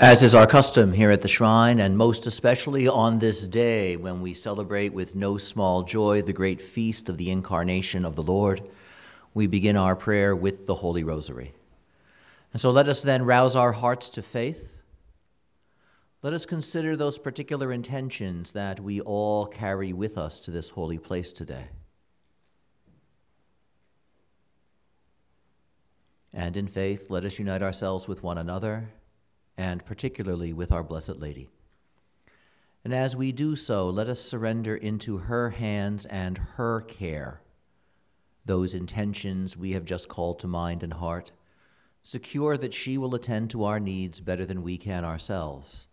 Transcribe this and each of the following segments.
As is our custom here at the shrine, and most especially on this day when we celebrate with no small joy the great feast of the incarnation of the Lord, we begin our prayer with the Holy Rosary. And so let us then rouse our hearts to faith. Let us consider those particular intentions that we all carry with us to this holy place today. And in faith, let us unite ourselves with one another and particularly with our Blessed Lady. And as we do so, let us surrender into her hands and her care those intentions we have just called to mind and heart, secure that she will attend to our needs better than we can ourselves,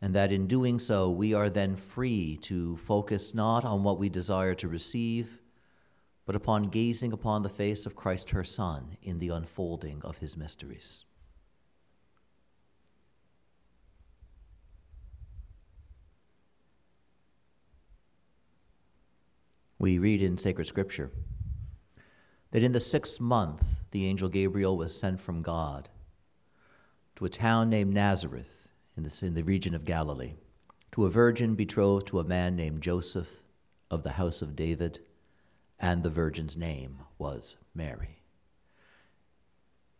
and that in doing so we are then free to focus not on what we desire to receive, but upon gazing upon the face of Christ her Son in the unfolding of his mysteries. We read in sacred scripture that in the sixth month the angel Gabriel was sent from God to a town named Nazareth in the, in the region of Galilee, to a virgin betrothed to a man named Joseph of the house of David, and the virgin's name was Mary.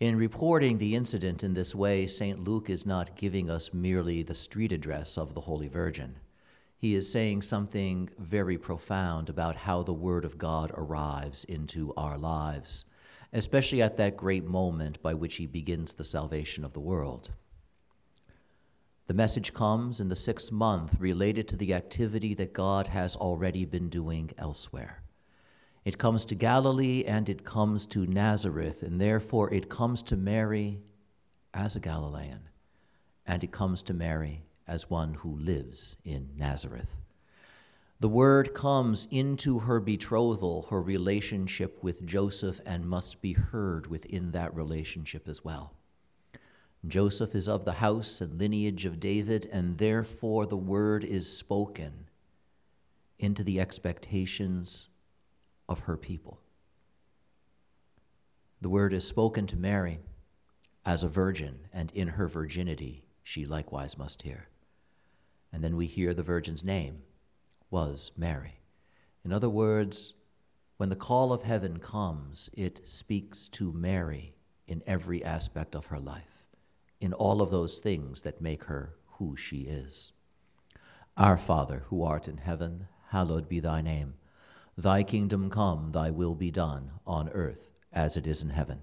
In reporting the incident in this way, St. Luke is not giving us merely the street address of the Holy Virgin he is saying something very profound about how the Word of God arrives into our lives, especially at that great moment by which He begins the salvation of the world. The message comes in the sixth month related to the activity that God has already been doing elsewhere. It comes to Galilee and it comes to Nazareth, and therefore it comes to Mary as a Galilean, and it comes to Mary as one who lives in Nazareth. The word comes into her betrothal, her relationship with Joseph, and must be heard within that relationship as well. Joseph is of the house and lineage of David, and therefore the word is spoken into the expectations of her people. The word is spoken to Mary as a virgin, and in her virginity she likewise must hear. And then we hear the Virgin's name was Mary. In other words, when the call of heaven comes, it speaks to Mary in every aspect of her life, in all of those things that make her who she is. Our Father, who art in heaven, hallowed be thy name. Thy kingdom come, thy will be done, on earth as it is in heaven.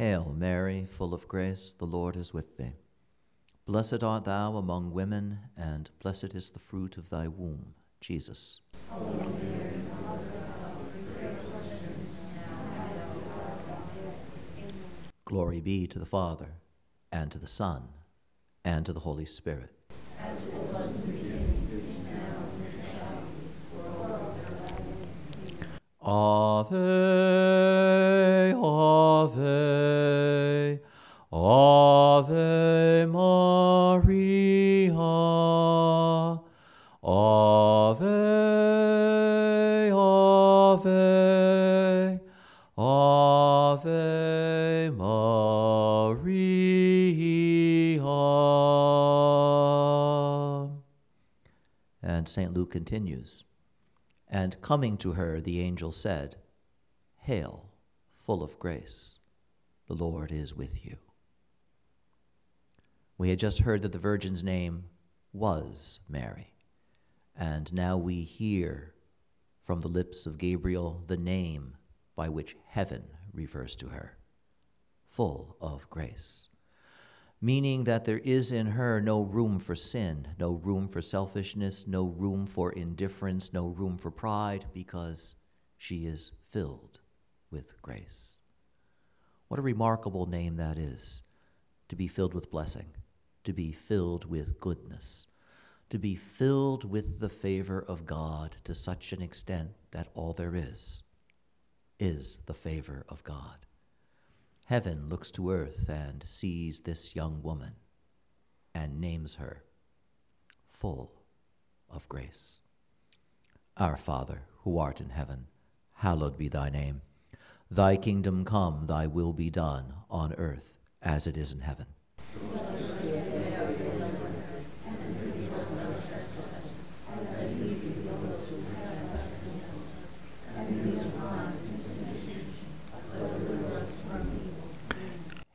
Hail Mary, full of grace, the Lord is with thee. Blessed art thou among women, and blessed is the fruit of thy womb, Jesus. Glory be to the Father, and to the Son, and to the Holy Spirit. As it was in the beginning, is now, and shall be, Ave, Ave, Ave Maria, Ave, Ave, Ave Maria. And St. Luke continues, and coming to her, the angel said, Hail, full of grace, the Lord is with you. We had just heard that the Virgin's name was Mary, and now we hear from the lips of Gabriel the name by which heaven refers to her full of grace. Meaning that there is in her no room for sin, no room for selfishness, no room for indifference, no room for pride, because she is filled with grace. What a remarkable name that is to be filled with blessing, to be filled with goodness, to be filled with the favor of God to such an extent that all there is is the favor of God. Heaven looks to earth and sees this young woman and names her full of grace. Our Father, who art in heaven, hallowed be thy name. Thy kingdom come, thy will be done, on earth as it is in heaven.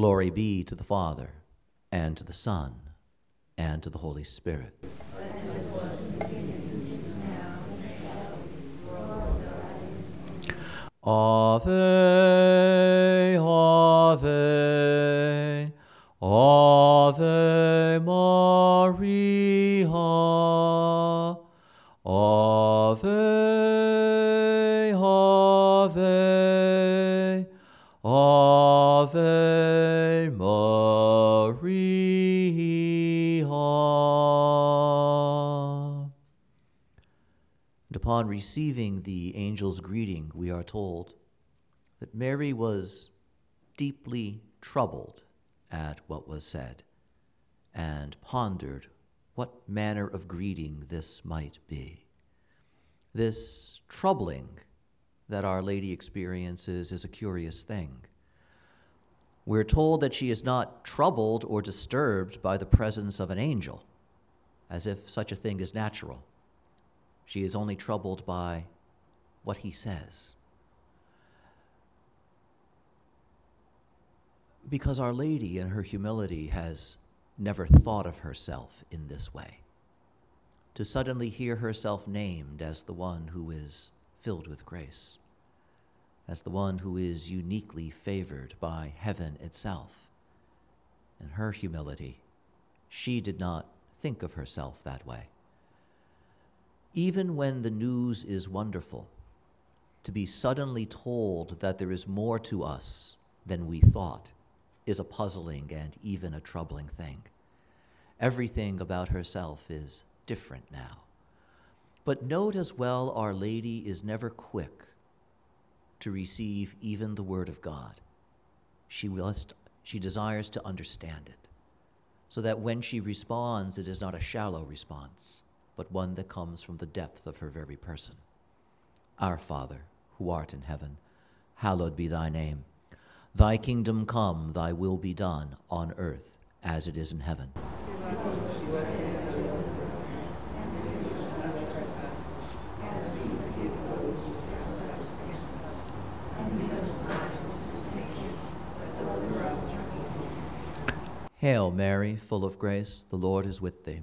Glory be to the Father, and to the Son, and to the Holy Spirit. Ave, Ave, Ave Maria, Ave. upon receiving the angel's greeting, we are told that Mary was deeply troubled at what was said and pondered what manner of greeting this might be. This troubling that Our Lady experiences is a curious thing. We're told that she is not troubled or disturbed by the presence of an angel, as if such a thing is natural. She is only troubled by what he says. Because Our Lady, in her humility, has never thought of herself in this way. To suddenly hear herself named as the one who is filled with grace, as the one who is uniquely favored by heaven itself. In her humility, she did not think of herself that way. Even when the news is wonderful, to be suddenly told that there is more to us than we thought is a puzzling and even a troubling thing. Everything about herself is different now. But note as well, Our Lady is never quick to receive even the Word of God. She, must, she desires to understand it, so that when she responds, it is not a shallow response, but one that comes from the depth of her very person. Our Father, who art in heaven, hallowed be thy name. Thy kingdom come, thy will be done, on earth as it is in heaven. Hail Mary, full of grace, the Lord is with thee.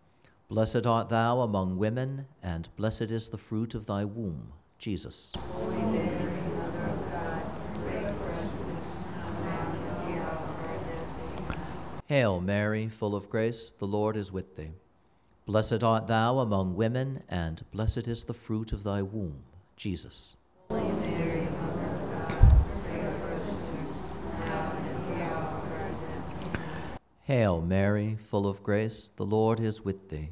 Blessed art thou among women, and blessed is the fruit of thy womb, Jesus. Holy Mary, Mother of God, pray for us sinners, now and at the hour of our death. Hail Mary, full of grace, the Lord is with thee. Blessed art thou among women, and blessed is the fruit of thy womb, Jesus. Holy Mary, Mother of God, pray for us sinners, now and at the hour of our death. Hail Mary, full of grace, the Lord is with thee.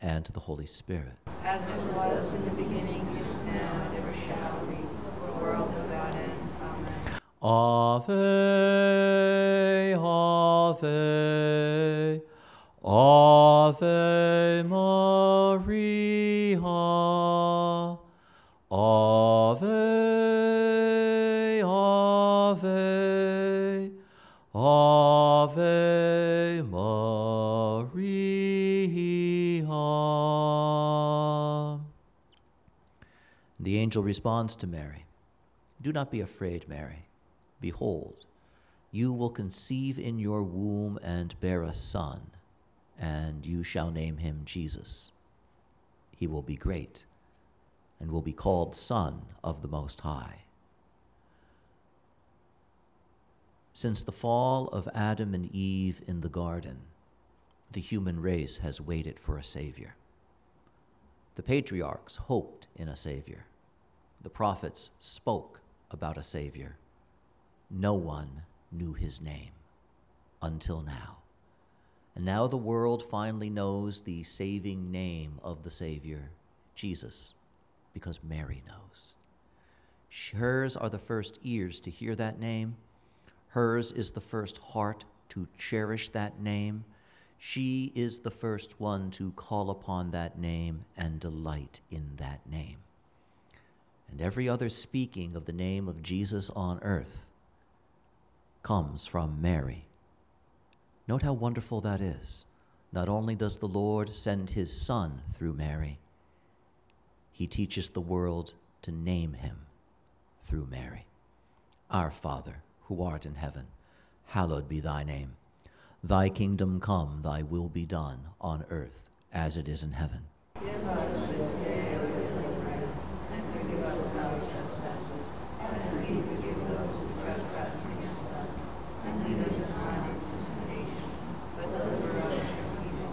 and to the Holy Spirit. As it was in the beginning, is now, and ever shall be, world without end. Amen. Ave, Ave, Ave angel responds to Mary Do not be afraid, Mary. Behold, you will conceive in your womb and bear a son, and you shall name him Jesus. He will be great and will be called Son of the Most High. Since the fall of Adam and Eve in the garden, the human race has waited for a Savior. The patriarchs hoped in a Savior. The prophets spoke about a Savior. No one knew his name until now. And now the world finally knows the saving name of the Savior, Jesus, because Mary knows. Hers are the first ears to hear that name. Hers is the first heart to cherish that name. She is the first one to call upon that name and delight in that name. And every other speaking of the name of Jesus on earth comes from Mary. Note how wonderful that is. Not only does the Lord send his Son through Mary, he teaches the world to name him through Mary. Our Father, who art in heaven, hallowed be thy name. Thy kingdom come, thy will be done on earth as it is in heaven. Give us this day our daily bread, and forgive us our trespasses, as we forgive those who trespass against us. And lead us not into temptation, but deliver us from evil.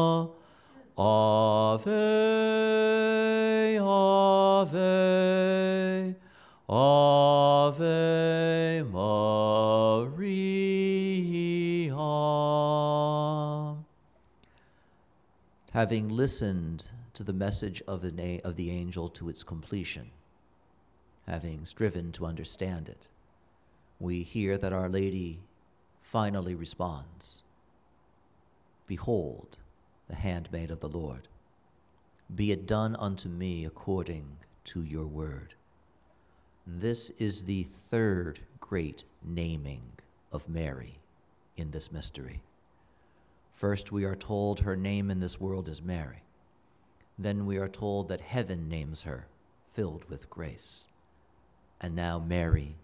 Having listened to the message of the, na- of the angel to its completion, having striven to understand it, we hear that Our Lady finally responds Behold, the handmaid of the Lord. Be it done unto me according to your word. This is the third great naming of Mary in this mystery. First, we are told her name in this world is Mary. Then we are told that heaven names her, filled with grace. And now Mary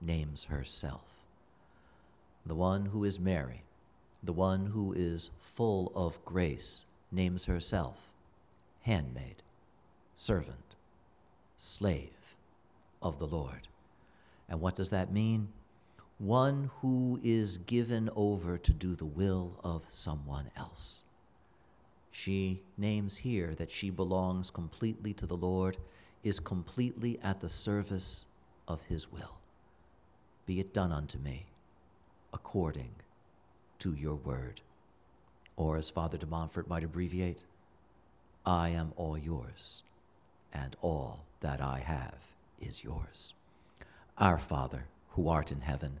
names herself. The one who is Mary, the one who is full of grace, names herself handmaid, servant, slave of the Lord. And what does that mean? One who is given over to do the will of someone else. She names here that she belongs completely to the Lord, is completely at the service of his will. Be it done unto me according to your word. Or, as Father de Montfort might abbreviate, I am all yours, and all that I have is yours. Our Father, who art in heaven,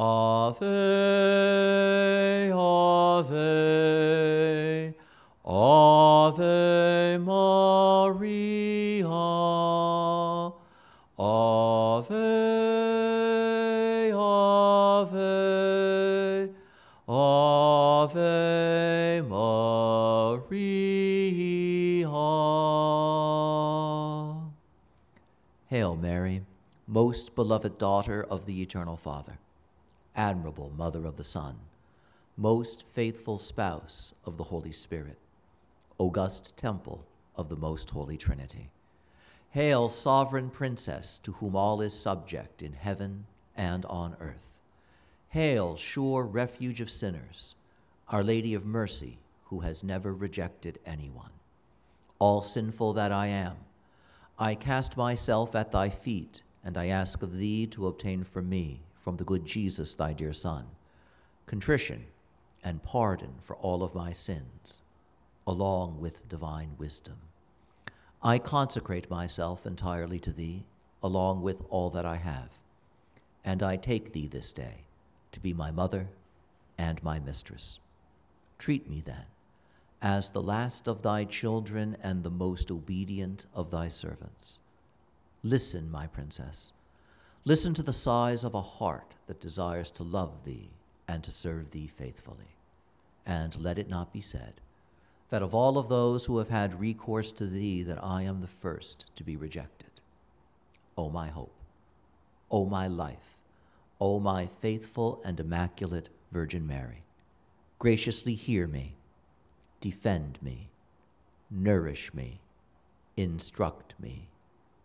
Ave, Ave, Ave Maria, Ave, Ave, Ave Maria. Hail, Mary, most beloved daughter of the Eternal Father, admirable Mother of the Son, most faithful spouse of the Holy Spirit, august temple of the most holy Trinity. Hail, sovereign princess, to whom all is subject in heaven and on earth. Hail, sure refuge of sinners, Our Lady of Mercy, who has never rejected anyone. All sinful that I am, I cast myself at thy feet, and I ask of thee to obtain for me, from the good Jesus, thy dear Son, contrition and pardon for all of my sins, along with divine wisdom. I consecrate myself entirely to thee, along with all that I have, and I take thee this day to be my mother and my mistress. Treat me then as the last of thy children and the most obedient of thy servants. Listen, my princess. Listen to the sighs of a heart that desires to love thee and to serve thee faithfully. And let it not be said that of all of those who have had recourse to thee, that I am the first to be rejected. O my hope, O my life, O my faithful and immaculate Virgin Mary, graciously hear me defend me, nourish me, instruct me,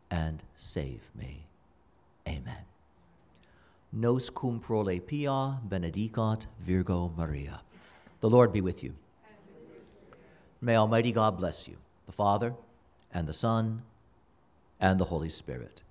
and save me. Amen. Nos cum prole pia benedicat Virgo Maria. The Lord be with you. May Almighty God bless you, the Father, and the Son, and the Holy Spirit.